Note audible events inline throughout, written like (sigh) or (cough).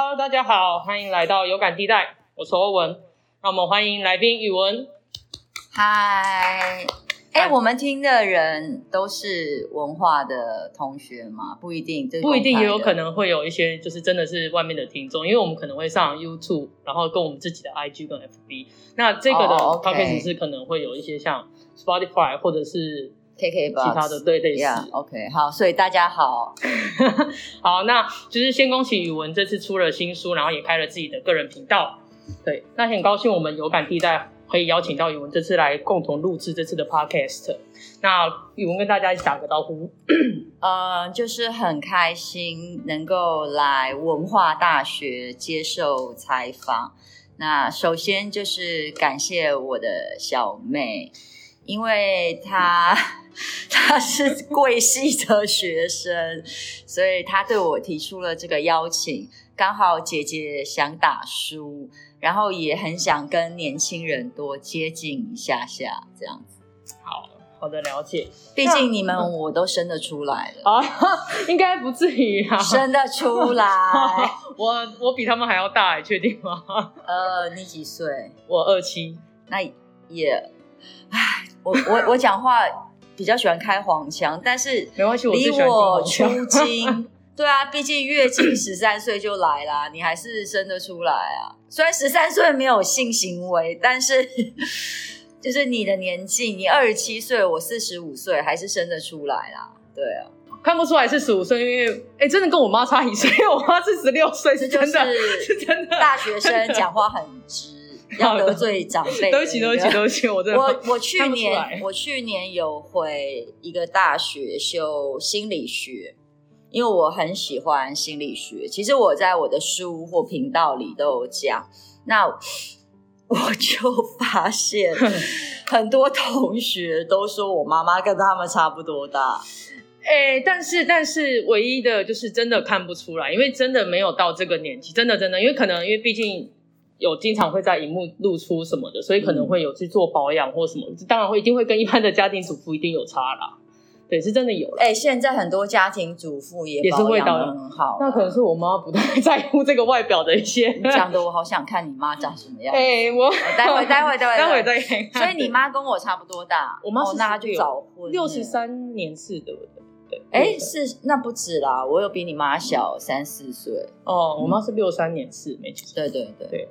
Hello，大家好，欢迎来到有感地带，我是欧文。那我们欢迎来宾宇文。嗨，哎，我们听的人都是文化的同学吗？不一定，不一定，也有可能会有一些就是真的是外面的听众，因为我们可能会上 YouTube，然后跟我们自己的 IG 跟 FB。那这个的 podcast 是可能会有一些像 Spotify 或者是。K K 吧，其他的对类似，OK，好，所以大家好，(laughs) 好，那就是先恭喜宇文这次出了新书，然后也开了自己的个人频道，对，那很高兴我们有感地带可以邀请到宇文这次来共同录制这次的 Podcast，那宇文跟大家打个招呼，(coughs) 呃，就是很开心能够来文化大学接受采访，那首先就是感谢我的小妹。因为他他是贵系的学生，所以他对我提出了这个邀请。刚好姐姐想打书，然后也很想跟年轻人多接近一下下，这样子。好好的了解，毕竟你们我都生得出来了啊，应该不至于啊，生得出来。(laughs) 我我比他们还要大，确定吗？呃，你几岁？我二七，那也。唉，我我我讲话比较喜欢开黄腔，但是没关系，离我出经，(laughs) 对啊，毕竟月经十三岁就来啦，你还是生得出来啊。虽然十三岁没有性行为，但是 (laughs) 就是你的年纪，你二十七岁，我四十五岁，还是生得出来啦。对啊，看不出来是十五岁，因为哎，真的跟我妈差一岁，我妈是十六岁，是真的，是真的。大学生讲话很直。(laughs) 要得罪长辈，对不起，对不起，对不起，我真的我我去年我去年有回一个大学修心理学，因为我很喜欢心理学。其实我在我的书或频道里都有讲，那我就发现很多同学都说我妈妈跟他们差不多大。哎，但是但是唯一的就是真的看不出来，因为真的没有到这个年纪，真的真的，因为可能因为毕竟。有经常会在荧幕露出什么的，所以可能会有去做保养或什么，当然会一定会跟一般的家庭主妇一定有差啦。对，是真的有。哎，现在很多家庭主妇也也是会保养很好，那可能是我妈不太 (laughs) 在乎这个外表的一些。讲的我好想看你妈长什么样。(laughs) 哎，我待会待会待会 (laughs) 待会再看。所以你妈跟我差不多大，我妈是那就早婚，六十三年次的。哎，是那不止啦，我有比你妈小三四岁哦。我妈是六三年是，没错。对对对对，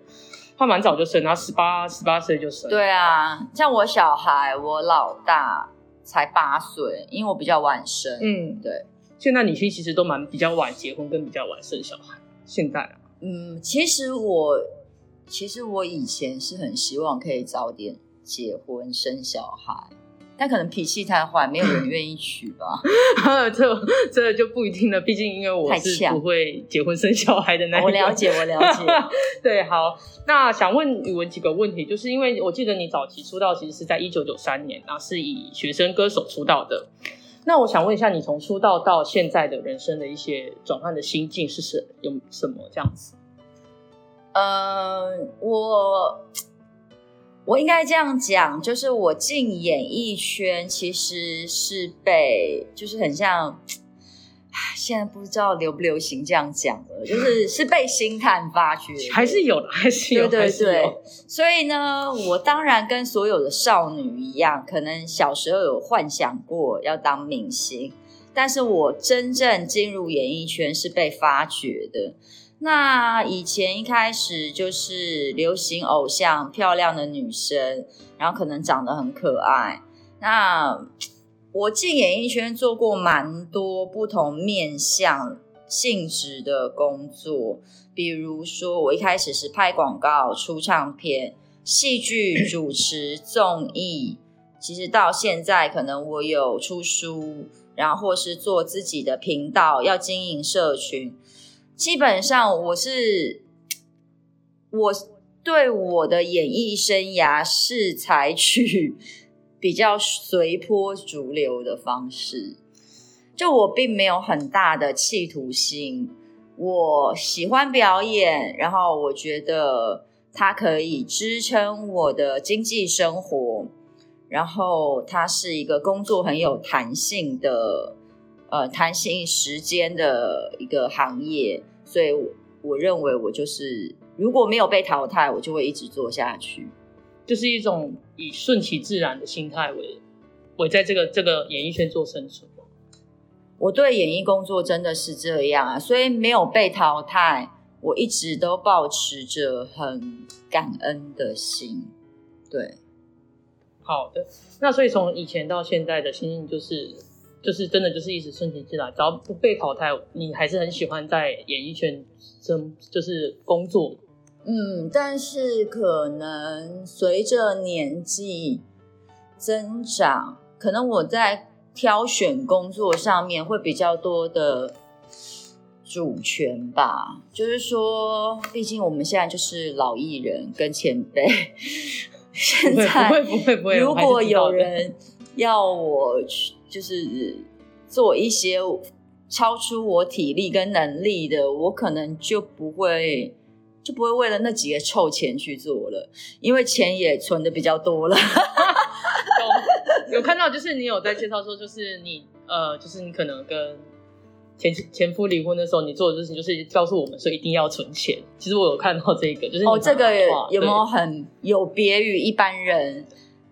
她蛮早就生，她十八十八岁就生。对啊，像我小孩，我老大才八岁，因为我比较晚生。嗯，对。现在女性其实都蛮比较晚结婚，跟比较晚生小孩。现在啊，嗯，其实我其实我以前是很希望可以早点结婚生小孩。但可能脾气太坏，没有人 (clears throat) 愿意娶吧。(laughs) 这这就不一定了，毕竟因为我是不会结婚生小孩的那我了解，我了解。(laughs) 对，好，那想问宇文几个问题，就是因为我记得你早期出道其实是在一九九三年，然后是以学生歌手出道的。那我想问一下，你从出道到现在的人生的一些转换的心境是什有什么这样子？呃，我。我应该这样讲，就是我进演艺圈其实是被，就是很像，现在不知道流不流行这样讲了，就是 (laughs) 是被星探发掘，还是有的，还是有，对对对。所以呢，我当然跟所有的少女一样，可能小时候有幻想过要当明星，但是我真正进入演艺圈是被发掘的。那以前一开始就是流行偶像，漂亮的女生，然后可能长得很可爱。那我进演艺圈做过蛮多不同面向性质的工作，比如说我一开始是拍广告、出唱片、戏剧主持、综艺，其实到现在可能我有出书，然后或是做自己的频道，要经营社群。基本上我是我对我的演艺生涯是采取 (laughs) 比较随波逐流的方式，就我并没有很大的企图心。我喜欢表演，然后我觉得它可以支撑我的经济生活，然后它是一个工作很有弹性的。呃，弹性时间的一个行业，所以我认为我就是如果没有被淘汰，我就会一直做下去。就是一种以顺其自然的心态为为在这个这个演艺圈做生存。我对演艺工作真的是这样啊，所以没有被淘汰，我一直都保持着很感恩的心。对，好的。那所以从以前到现在的心境就是，就是真的就是一直顺其自然，只要不被淘汰，你还是很喜欢在演艺圈生就是工作。嗯，但是可能随着年纪增长，可能我在。挑选工作上面会比较多的主权吧，就是说，毕竟我们现在就是老艺人跟前辈。(laughs) 现在不会不会不会，如果有人要我去，就是做一些超出我体力跟能力的，我可能就不会就不会为了那几个臭钱去做了，因为钱也存的比较多了。有有看到，就是你有在介绍说，就是你呃，就是你可能跟前前夫离婚的时候，你做的事情就是告诉我们说一定要存钱。其实我有看到这个，就是哦，这个有没有很有别于一般人？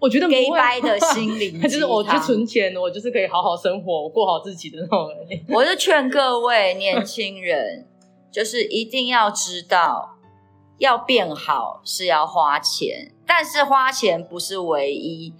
我觉得给掰的 (laughs) 心灵，就是我去存钱，我就是可以好好生活，我过好自己的那种。(laughs) 我是劝各位年轻人，就是一定要知道，要变好是要花钱，但是花钱不是唯一。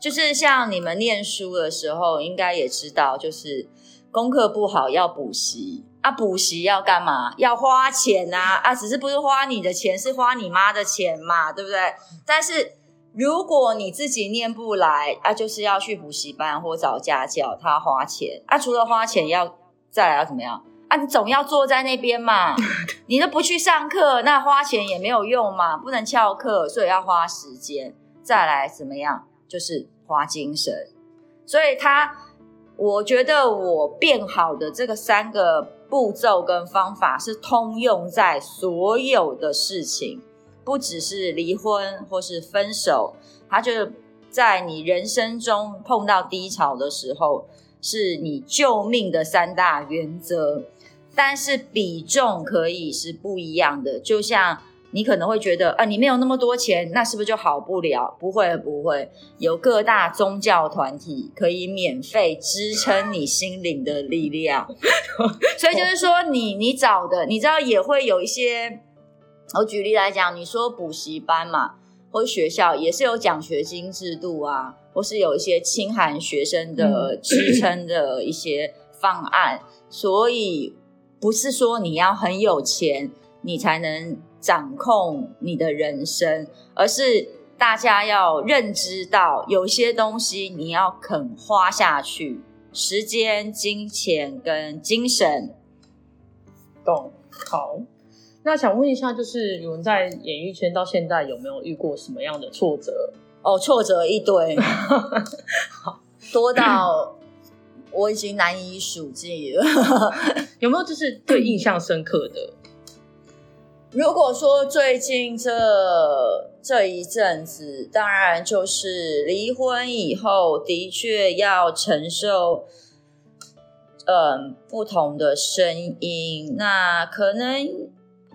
就是像你们念书的时候，应该也知道，就是功课不好要补习啊，补习要干嘛？要花钱啊啊！只是不是花你的钱，是花你妈的钱嘛，对不对？但是如果你自己念不来啊，就是要去补习班或找家教，他花钱啊。除了花钱，要再来要怎么样啊？你总要坐在那边嘛，(laughs) 你都不去上课，那花钱也没有用嘛，不能翘课，所以要花时间。再来怎么样？就是花精神，所以他，我觉得我变好的这个三个步骤跟方法是通用在所有的事情，不只是离婚或是分手，他就在你人生中碰到低潮的时候，是你救命的三大原则，但是比重可以是不一样的，就像。你可能会觉得，啊，你没有那么多钱，那是不是就好不了？不会，不会，有各大宗教团体可以免费支撑你心灵的力量。(laughs) 所以就是说，你你找的，你知道也会有一些。我举例来讲，你说补习班嘛，或学校也是有奖学金制度啊，或是有一些清寒学生的支撑的一些方案。所以不是说你要很有钱，你才能。掌控你的人生，而是大家要认知到，有些东西你要肯花下去，时间、金钱跟精神。懂好，那想问一下，就是你们在演艺圈到现在有没有遇过什么样的挫折？哦，挫折一堆，(laughs) 多到 (laughs) 我已经难以数计了。有没有就是最印象深刻的？如果说最近这这一阵子，当然就是离婚以后，的确要承受，嗯，不同的声音。那可能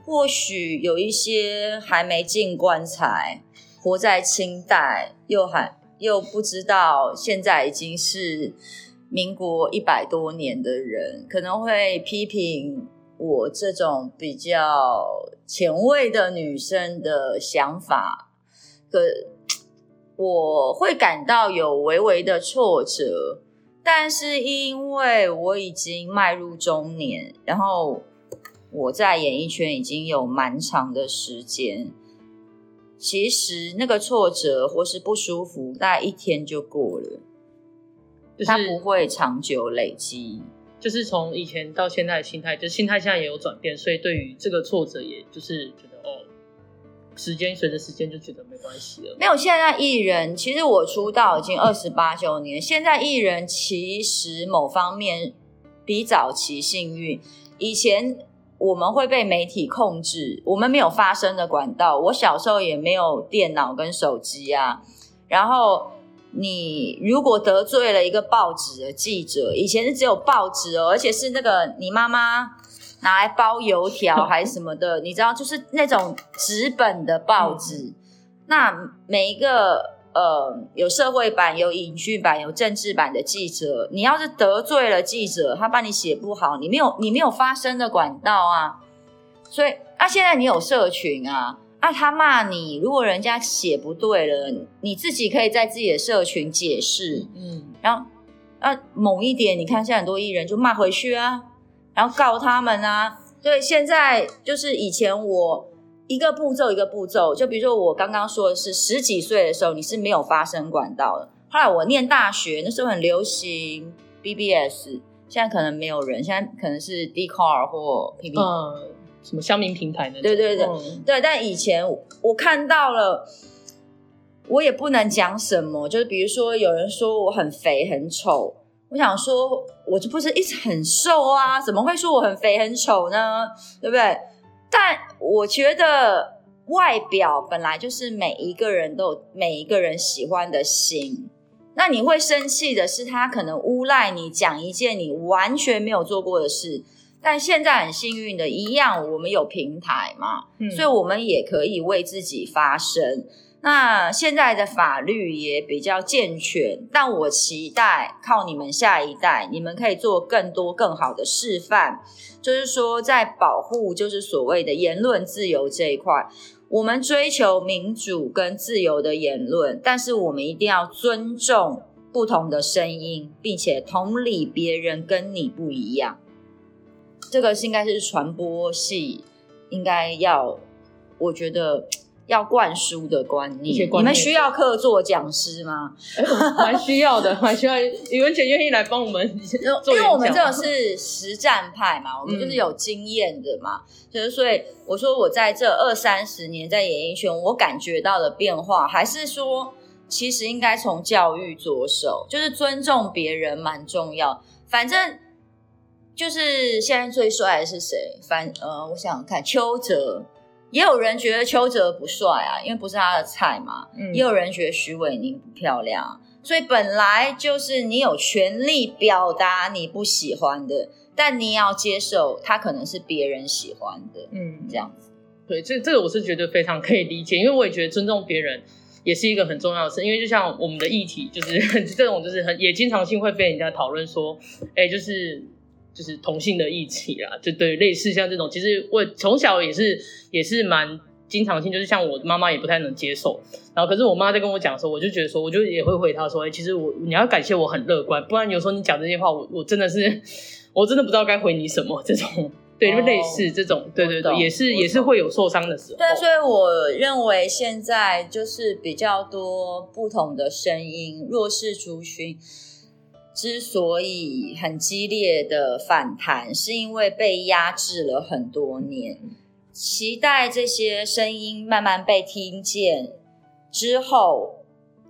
或许有一些还没进棺材，活在清代，又还又不知道现在已经是民国一百多年的人，可能会批评。我这种比较前卫的女生的想法，可我会感到有微微的挫折，但是因为我已经迈入中年，然后我在演艺圈已经有蛮长的时间，其实那个挫折或是不舒服，大概一天就过了，就是它不会长久累积。就是从以前到现在的心态，就心态现在也有转变，所以对于这个挫折，也就是觉得哦，时间随着时间就觉得没关系了。没有，现在艺人其实我出道已经二十八九年，现在艺人其实某方面比早期幸运。以前我们会被媒体控制，我们没有发声的管道。我小时候也没有电脑跟手机啊，然后。你如果得罪了一个报纸的记者，以前是只有报纸哦，而且是那个你妈妈拿来包油条 (laughs) 还是什么的，你知道，就是那种纸本的报纸。那每一个呃有社会版、有影剧版、有政治版的记者，你要是得罪了记者，他帮你写不好，你没有你没有发声的管道啊。所以啊，现在你有社群啊，啊他骂你，如果人家写不对了，你自己可以在自己的社群解释，嗯，然后啊猛一点，你看现在很多艺人就骂回去啊。然后告他们啊！所以现在就是以前我一个步骤一个步骤，就比如说我刚刚说的是十几岁的时候你是没有发声管道的。后来我念大学那时候很流行 BBS，现在可能没有人，现在可能是 d c a r 或 P P，嗯，什么乡民平台呢？对对对对，但以前我看到了，我也不能讲什么，就是比如说有人说我很肥很丑。我想说，我就不是一直很瘦啊，怎么会说我很肥很丑呢？对不对？但我觉得外表本来就是每一个人都有每一个人喜欢的心。那你会生气的是，他可能诬赖你讲一件你完全没有做过的事。但现在很幸运的一样，我们有平台嘛，所以我们也可以为自己发声。那现在的法律也比较健全，但我期待靠你们下一代，你们可以做更多更好的示范。就是说，在保护就是所谓的言论自由这一块，我们追求民主跟自由的言论，但是我们一定要尊重不同的声音，并且同理别人跟你不一样。这个是应该是传播系应该要，我觉得。要灌输的观念，你们需要客座讲师吗？蛮需要的，蛮需要。宇文姐愿意来帮我们因为我们这个是实战派嘛，我们就是有经验的嘛，就是所以我说我在这二三十年在演艺圈，我感觉到的变化，还是说其实应该从教育着手，就是尊重别人蛮重要。反正就是现在最帅的是谁？反呃，我想想看，邱泽。也有人觉得邱泽不帅啊，因为不是他的菜嘛。嗯，也有人觉得徐伟宁不漂亮，所以本来就是你有权利表达你不喜欢的，但你要接受他可能是别人喜欢的。嗯，这样子。对，这这个我是觉得非常可以理解，因为我也觉得尊重别人也是一个很重要的事。因为就像我们的议题，就是 (laughs) 这种，就是很也经常性会被人家讨论说，哎，就是。就是同性的议题啦，就对类似像这种，其实我从小也是也是蛮经常性，就是像我妈妈也不太能接受，然后可是我妈在跟我讲的时候，我就觉得说，我就也会回她说，哎，其实我你要感谢我很乐观，不然有时候你讲这些话，我我真的是我真的不知道该回你什么。这种对，就类似这种，对对对，也是也是会有受伤的时候。对，所以我认为现在就是比较多不同的声音，弱势族群。之所以很激烈的反弹，是因为被压制了很多年。期待这些声音慢慢被听见之后，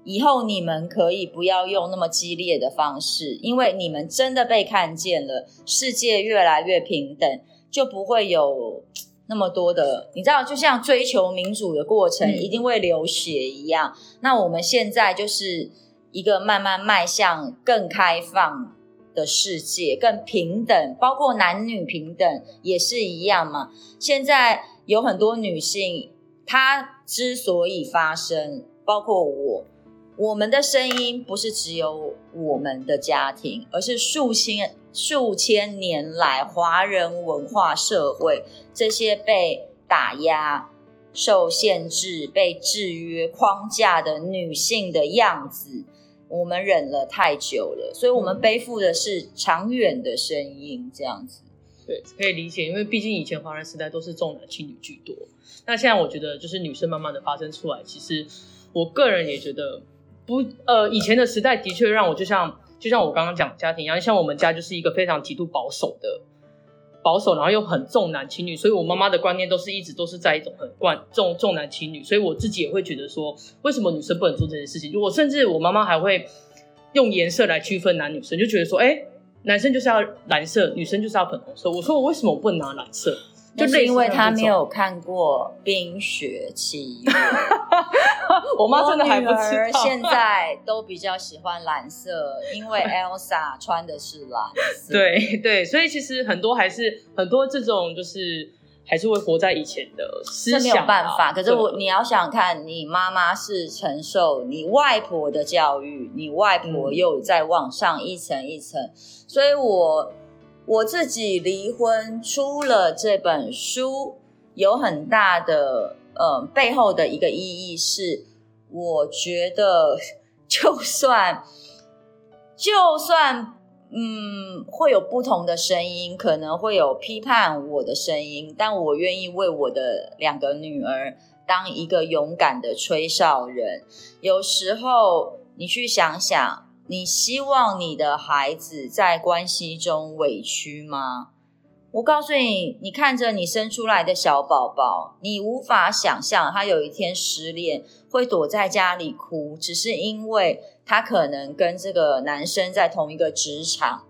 以后你们可以不要用那么激烈的方式，因为你们真的被看见了，世界越来越平等，就不会有那么多的，你知道，就像追求民主的过程一定会流血一样。那我们现在就是。一个慢慢迈向更开放的世界，更平等，包括男女平等也是一样嘛。现在有很多女性，她之所以发声，包括我，我们的声音不是只有我们的家庭，而是数千数千年来华人文化社会这些被打压、受限制、被制约框架的女性的样子。我们忍了太久了，所以我们背负的是长远的声音，这样子。对，可以理解，因为毕竟以前华人时代都是重男轻女居多，那现在我觉得就是女生慢慢的发生出来。其实我个人也觉得不，呃，以前的时代的确让我就像就像我刚刚讲家庭一样，像我们家就是一个非常极度保守的。保守，然后又很重男轻女，所以我妈妈的观念都是一直都是在一种很惯重重男轻女，所以我自己也会觉得说，为什么女生不能做这件事情？我甚至我妈妈还会用颜色来区分男女生，就觉得说，哎，男生就是要蓝色，女生就是要粉红色。我说我为什么我不能拿蓝色？就是因为他没有看过《冰雪奇缘》。(laughs) 我妈真的还不知道。现在都比较喜欢蓝色，因为 Elsa 穿的是蓝色。(laughs) 对对，所以其实很多还是很多这种就是还是会活在以前的思这没有。办法，可是我你要想看，你妈妈是承受你外婆的教育，你外婆嗯又在往上一层一层，所以我我自己离婚出了这本书，有很大的呃背后的一个意义是，我觉得就算 (laughs) 就算嗯，会有不同的声音，可能会有批判我的声音，但我愿意为我的两个女儿当一个勇敢的吹哨人。有时候你去想想，你希望你的孩子在关系中委屈吗？我告诉你，你看着你生出来的小宝宝，你无法想象他有一天失恋会躲在家里哭，只是因为他可能跟这个男生在同一个职场，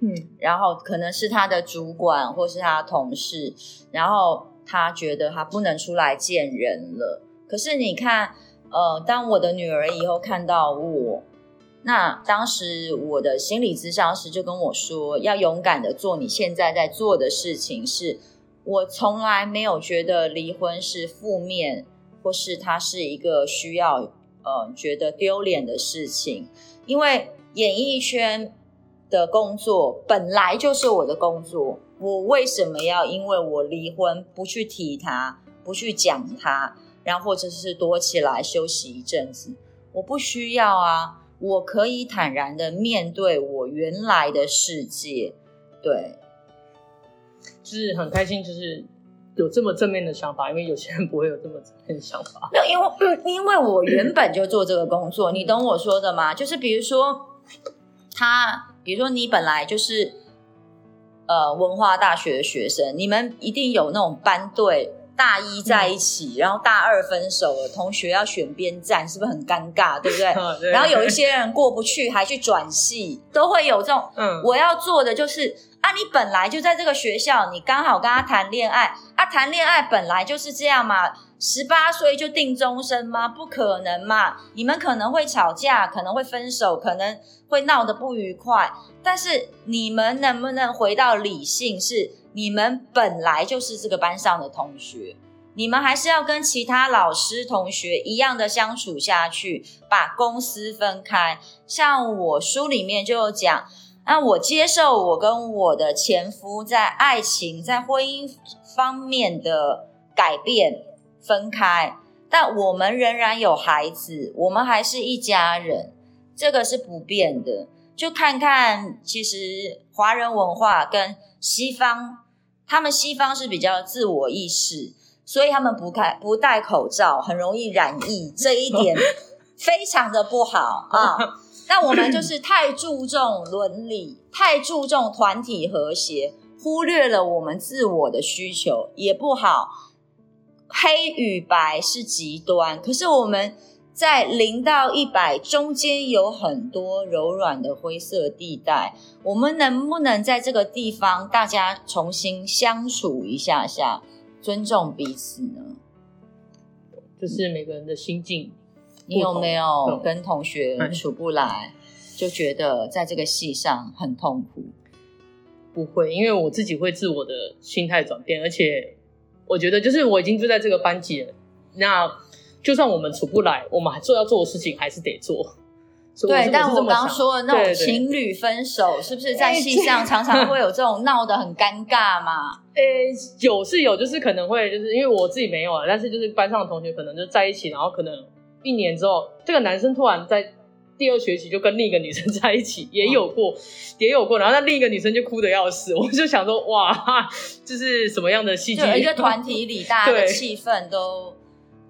嗯，然后可能是他的主管或是他的同事，然后他觉得他不能出来见人了。可是你看，呃，当我的女儿以后看到我，那当时我的心理咨商师就跟我说，要勇敢的做你现在在做的事情是。我从来没有觉得离婚是负面，或是它是一个需要呃觉得丢脸的事情，因为演艺圈的工作本来就是我的工作，我为什么要因为我离婚不去提它，不去讲它，然后或者是躲起来休息一阵子？我不需要啊，我可以坦然的面对我原来的世界，对。就是很开心，就是有这么正面的想法，因为有些人不会有这么正面的想法。没有，因为、嗯因为我原本就做这个工作，你懂我说的吗？就是比如说，他，比如说你本来就是呃文化大学的学生，你们一定有那种班队。大一在一起，然后大二分手了，同学要选边站，是不是很尴尬？对不对？(laughs) 对然后有一些人过不去，还去转系，都会有这种。嗯，我要做的就是啊，你本来就在这个学校，你刚好跟他谈恋爱啊，谈恋爱本来就是这样嘛，十八岁就定终身吗？不可能嘛！你们可能会吵架，可能会分手，可能会闹得不愉快，但是你们能不能回到理性是？你们本来就是这个班上的同学，你们还是要跟其他老师、同学一样的相处下去，把公私分开。像我书里面就有讲，那我接受我跟我的前夫在爱情、在婚姻方面的改变分开，但我们仍然有孩子，我们还是一家人，这个是不变的。就看看，其实华人文化跟西方，他们西方是比较自我意识，所以他们不戴不戴口罩，很容易染疫，这一点 (laughs) 非常的不好啊。(laughs) 那我们就是太注重伦理，太注重团体和谐，忽略了我们自我的需求，也不好。黑与白是极端，可是我们。在零到一百中间有很多柔软的灰色地带，我们能不能在这个地方大家重新相处一下下，尊重彼此呢？就是每个人的心境。你有没有嗯跟同学处不来，就觉得在这个戏上很痛苦？不会，因为我自己会自我的心态转变，而且我觉得就是我已经就在这个班级了，那。就算我们处不来，我们还做要做的事情还是得做。对，但我刚刚说的那种情侣分手，是不是在戏上常常会有这种闹得很尴尬嘛？诶、(laughs) 有是有，就是可能会就是因为我自己没有啊，但是就是班上的同学可能就在一起，然后可能一年之后，这个男生突然在第二学期就跟另一个女生在一起，也有过，也有过，然后那另一个女生就哭的要死，我就想说哇，(laughs) 这是什么样的戏剧？就一个团体 (laughs) 里大家的气氛都。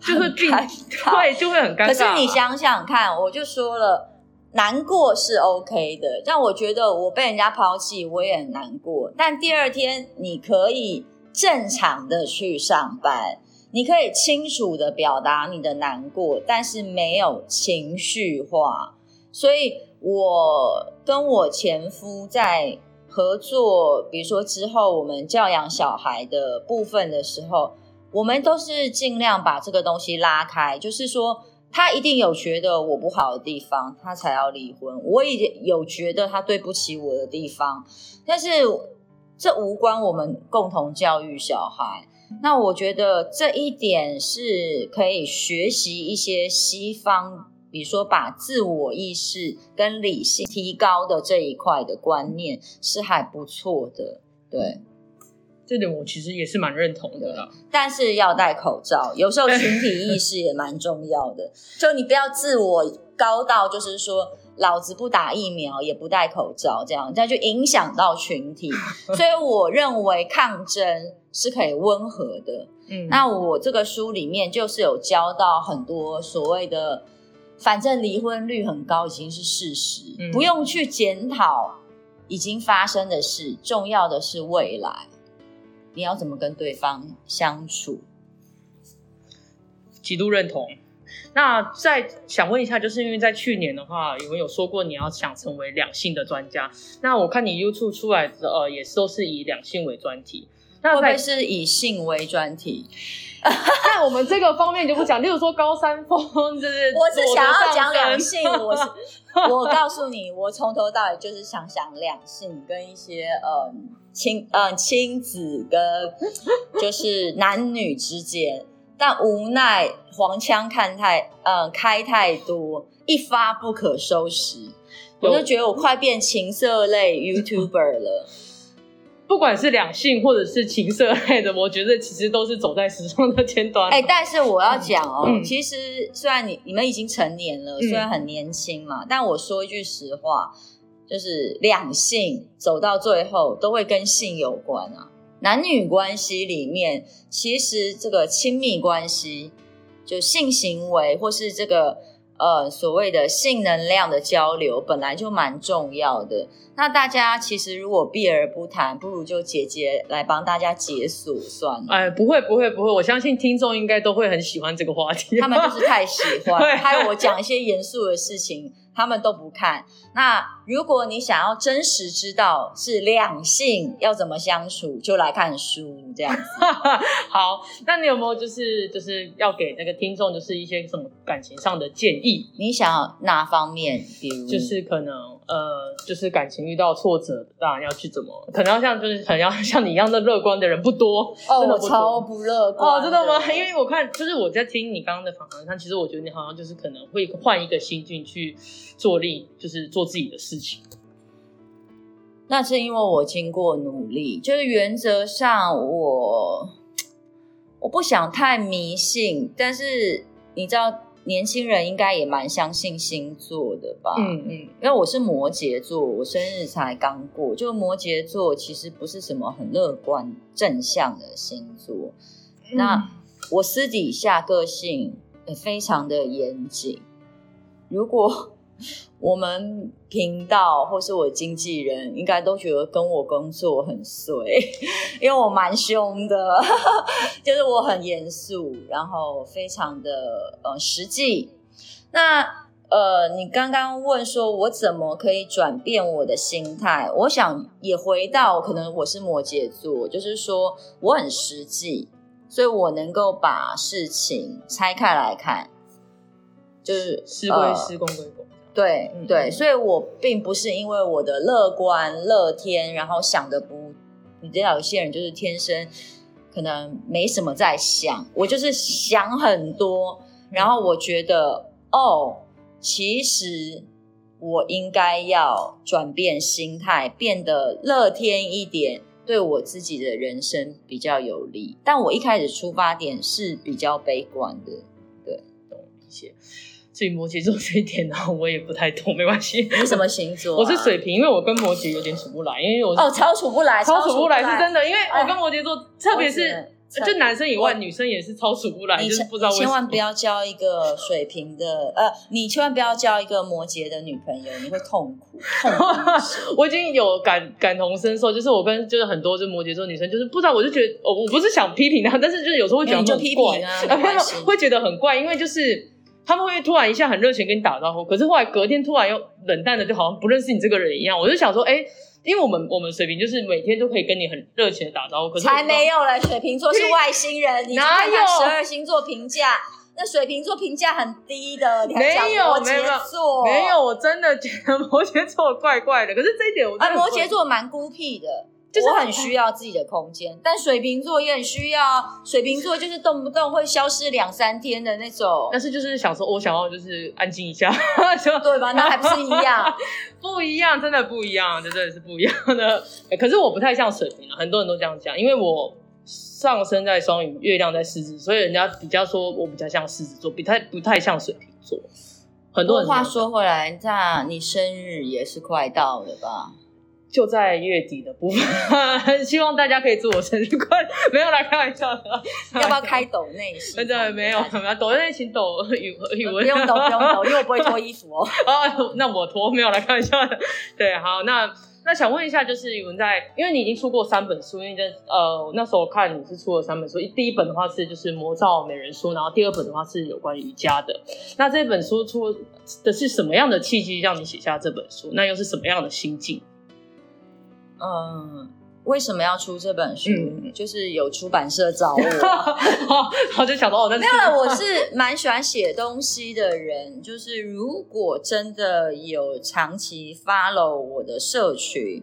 就会变，(laughs) 对，就会很尴尬。可是你想想看，我就说了，难过是 OK 的，但我觉得我被人家抛弃，我也很难过。但第二天你可以正常的去上班，你可以清楚的表达你的难过，但是没有情绪化。所以我跟我前夫在合作，比如说之后我们教养小孩的部分的时候。我们都是尽量把这个东西拉开，就是说。他一定有觉得我不好的地方，他才要离婚。我也有觉得他对不起我的地方，但是这无关我们共同教育小孩。那我觉得这一点是可以学习一些西方，比如说把自我意识跟理性提高的这一块的观念是还不错的，对。这点我其实也是蛮认同的啦，(laughs) 但是要戴口罩，有时候群体意识也蛮重要的。就你不要自我高到，就是说老子不打疫苗也不戴口罩，这样这样就影响到群体。所以我认为抗争是可以温和的。嗯，那我这个书里面就是有教到很多所谓的，反正离婚率很高已经是事实，不用去检讨已经发生的事，重要的是未来。你要怎么跟对方相处？极度认同。那再想问一下，就是因为在去年的话，有没有说过你要想成为两性的专家？那我看你 YouTube 出来的呃，也是都是以两性为专题。会不会是以性为专题？那 (laughs) 我们这个方面就不讲。例如说高山峰，就是我是想要讲两性。我是 (laughs) 我告诉你，我从头到尾就是想想两性跟一些嗯亲嗯亲子跟 (laughs) 就是男女之间，但无奈黄腔看太嗯开太多，一发不可收拾，我就觉得我快变情色类 YouTuber 了。(laughs) 不管是两性或者是情色类的，我觉得其实都是走在时尚的尖端。哎，但是我要讲哦，其实虽然你你们已经成年了，虽然很年轻嘛，但我说一句实话，就是两性走到最后都会跟性有关啊。男女关系里面，其实这个亲密关系，就性行为或是这个。呃，所谓的性能量的交流本来就蛮重要的。那大家其实如果避而不谈，不如就姐姐来帮大家解锁算了。哎，不会不会不会，我相信听众应该都会很喜欢这个话题。他们就是太喜欢，还有我讲一些严肃的事情。他们都不看。那如果你想要真实知道是两性要怎么相处，就来看书这样子。(laughs) 好，那你有没有就是就是要给那个听众就是一些什么感情上的建议？你想要哪方面？比如就是可能呃，就是感情遇到挫折，当然要去怎么？可能要像就是可能要 (laughs) 像你一样的乐观的人不多。哦，我超不乐观。哦，真的吗？因为我看就是我在听你刚刚的访谈上，其实我觉得你好像就是可能会换一个心境去。做力就是做自己的事情，那是因为我经过努力，就是原则上我我不想太迷信，但是你知道年轻人应该也蛮相信星座的吧？嗯嗯，因为我是摩羯座，我生日才刚过，就摩羯座其实不是什么很乐观正向的星座。那我私底下个性也非常的严谨，如果。我们频道或是我经纪人，应该都觉得跟我工作很随，(laughs) 因为我蛮凶的，(laughs) 就是我很严肃，然后非常的呃实际。那呃，你刚刚问说我怎么可以转变我的心态？我想也回到可能我是摩羯座，就是说我很实际，所以我能够把事情拆开来看，就是事归事，公归公。对对，所以我并不是因为我的乐观乐天，然后想的不，你知道有些人就是天生可能没什么在想，我就是想很多，然后我觉得哦，其实我应该要转变心态，变得乐天一点，对我自己的人生比较有利。但我一开始出发点是比较悲观的，对，懂一些。至于摩羯座这一点呢，我也不太懂，没关系。你什么星座？(laughs) 我是水瓶，因为我跟摩羯有点处不来，因为我哦超处不来，超处不来是真的，因为我跟摩羯座，特别是就男生以外，女生也是超处不来，就是不知道为什么。千万不要交一个水瓶的，呃，你千万不要交一个摩羯的女朋友，你会痛苦。痛苦。(laughs) 我已经有感感同身受，就是我跟就是很多就摩羯座女生，就是不知道，我就觉得，我我不是想批评她，但是就是有时候会觉得很怪啊，(laughs) 会觉得很怪，因为就是。他们会突然一下很热情跟你打招呼，可是后来隔天突然又冷淡的，就好像不认识你这个人一样。我就想说，哎，因为我们我们水瓶就是每天都可以跟你很热情的打招呼，可是才没有嘞，水瓶座是外星人，你去哪看看有十二星座评价，那水瓶座评价很低的，你还讲摩没有羯座，没有，我真的觉得 (laughs) 摩羯座怪怪的。可是这一点我真啊，的不会摩羯座蛮孤僻的。就是我很需要自己的空间，但水瓶座也很需要。水瓶座就是动不动会消失两三天的那种，但是就是想说，我想要就是安静一下，(laughs) 对吧？那还不是一样？(laughs) 不一样，真的不一样，这真的是不一样的。可是我不太像水瓶啊，很多人都这样讲，因为我上升在双鱼，月亮在狮子，所以人家比较说我比较像狮子座，不太不太像水瓶座。很多人话说回来，那你生日也是快到了吧？就在月底的部分，(laughs) 希望大家可以祝我生日快乐。没有啦，开玩笑的。要不要开抖内心？真的没有，没有抖内请抖语语文，不用抖，不用抖，(laughs) 因为我不会脱衣服哦。哦，那我脱没有来开玩笑的。对，好，那那想问一下，就是语文在，因为你已经出过三本书，因为在呃那时候看你是出了三本书，第一本的话是就是魔造美人书，然后第二本的话是有关瑜伽的。那这本书出的是什么样的契机让你写下这本书？那又是什么样的心境？嗯，为什么要出这本书？嗯就是有出版社找我。(laughs) 我就想到我在没有了，我是蛮喜欢写东西的人。就是如果真的有长期 follow 我的社群，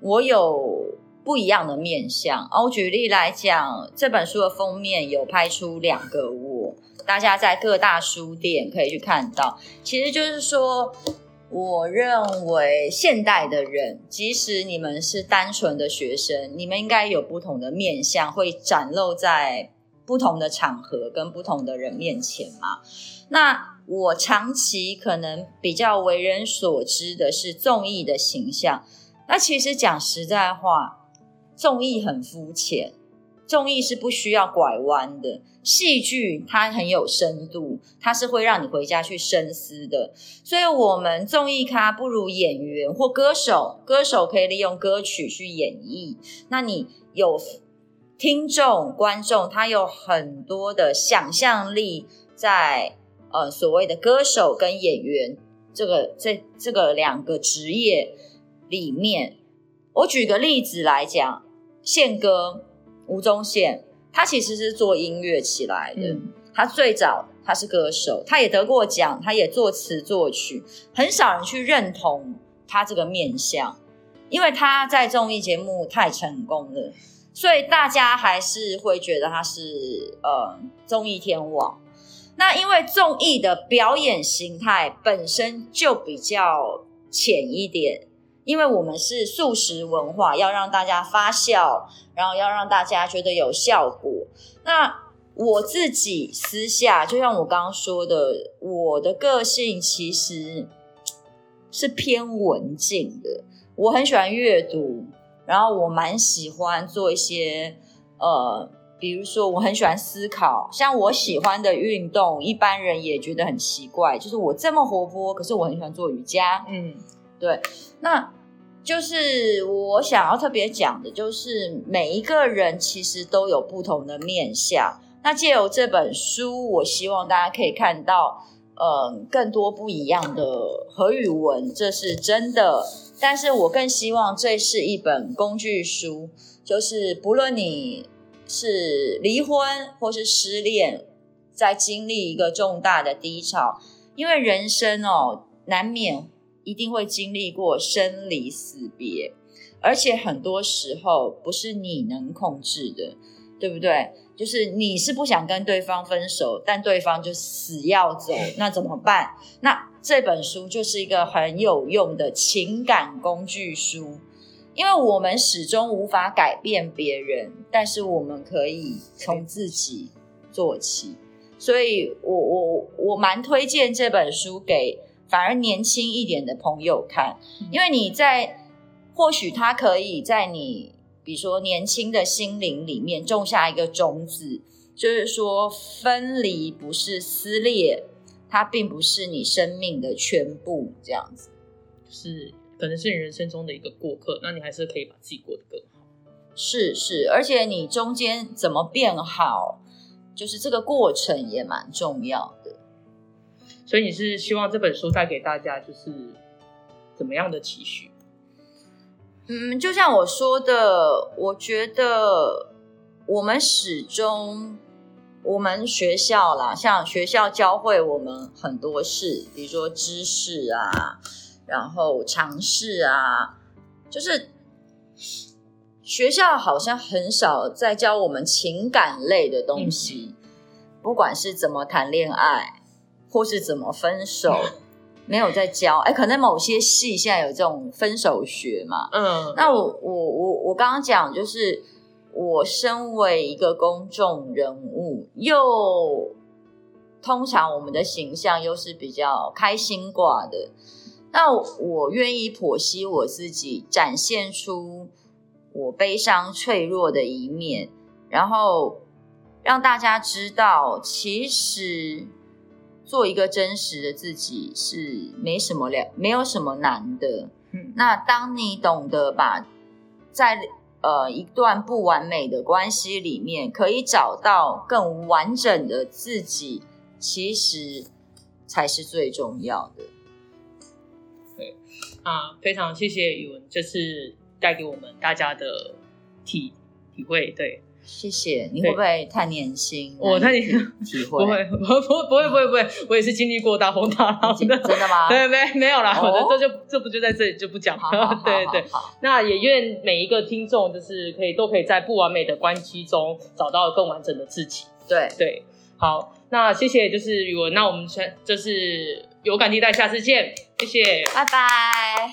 我有不一样的面相。啊，我举例来讲，这本书的封面有拍出两个我，大家在各大书店可以去看到。其实就是说。我认为现代的人，即使你们是单纯的学生，你们应该有不同的面相，会展露在不同的场合跟不同的人面前嘛。那我长期可能比较为人所知的是综艺的形象。那其实讲实在话，综艺很肤浅，综艺是不需要拐弯的。戏剧它很有深度，它是会让你回家去深思的。所以，我们综艺咖不如演员或歌手，歌手可以利用歌曲去演绎。那你有听众、观众，他有很多的想象力在呃所谓的歌手跟演员这个这这个两个职业里面。我举个例子来讲，宪哥吴宗宪。他其实是做音乐起来的，嗯他最早他是歌手，他也得过奖，他也作词作曲，很少人去认同他这个面相，因为他在综艺节目太成功了，所以大家还是会觉得他是呃综艺天王。那因为综艺的表演形态本身就比较浅一点，因为我们是素食文化，要让大家发酵，然后要让大家觉得有效果。那我自己私下，就像我刚刚说的，我的个性其实 (tsk) 是偏文静的，我很喜欢阅读，然后我蛮喜欢做一些呃。比如说，我很喜欢思考，像我喜欢的运动，一般人也觉得很奇怪，就是我这么活泼，可是我很喜欢做瑜伽。嗯，对，那就是我想要特别讲的，就是每一个人其实都有不同的面相。那借由这本书，我希望大家可以看到，嗯，更多不一样的何语文，这是真的。但是我更希望这是一本工具书，就是不论你是离婚或是失恋，在经历一个重大的低潮，因为人生哦，难免一定会经历过生离死别，而且很多时候不是你能控制的，对不对？就是你是不想跟对方分手，但对方就死要走，那怎么办？那这本书就是一个很有用的情感工具书。因为我们始终无法改变别人，但是我们可以从自己做起，所以我我我蛮推荐这本书给反而年轻一点的朋友看，因为你在或许他可以在你比如说年轻的心灵里面种下一个种子，就是说分离不是撕裂，它并不是你生命的全部，这样子是。可能是你人生中的一个过客，那你还是可以把自己过得更好。是是，而且你中间怎么变好，就是这个过程也蛮重要的。所以你是希望这本书带给大家就是怎么样的期许？嗯，就像我说的，我觉得我们始终，我们学校啦，像学校教会我们很多事，比如说知识啊，然后尝试啊，就是学校好像很少在教我们情感类的东西，不管是怎么谈恋爱，或是怎么分手。没有在教，哎，可能某些系现在有这种分手学嘛。嗯，那我我我我刚刚讲，就是我身为一个公众人物，又通常我们的形象又是比较开心挂的，那我愿意剖析我自己，展现出我悲伤脆弱的一面，然后让大家知道，其实。做一个真实的自己是没什么了，没有什么难的。嗯，那当你懂得把在呃一段不完美的关系里面，可以找到更完整的自己，其实才是最重要的。对啊，非常谢谢宇文，这次带给我们大家的体体会。对。谢谢，你会不会太年轻？我太年轻，(laughs) 不会，不不不会不会不会，我也是经历过大风大浪的，真的吗？(laughs) 对，没没有啦，我的这就这不就在这里就不讲了。(laughs) 对对，那也愿每一个听众就是可以都可以在不完美的关系中找到更完整的自己。对。对，好，那谢谢，就是宇文，那我们先就是有感地带，下次见，谢谢，拜拜。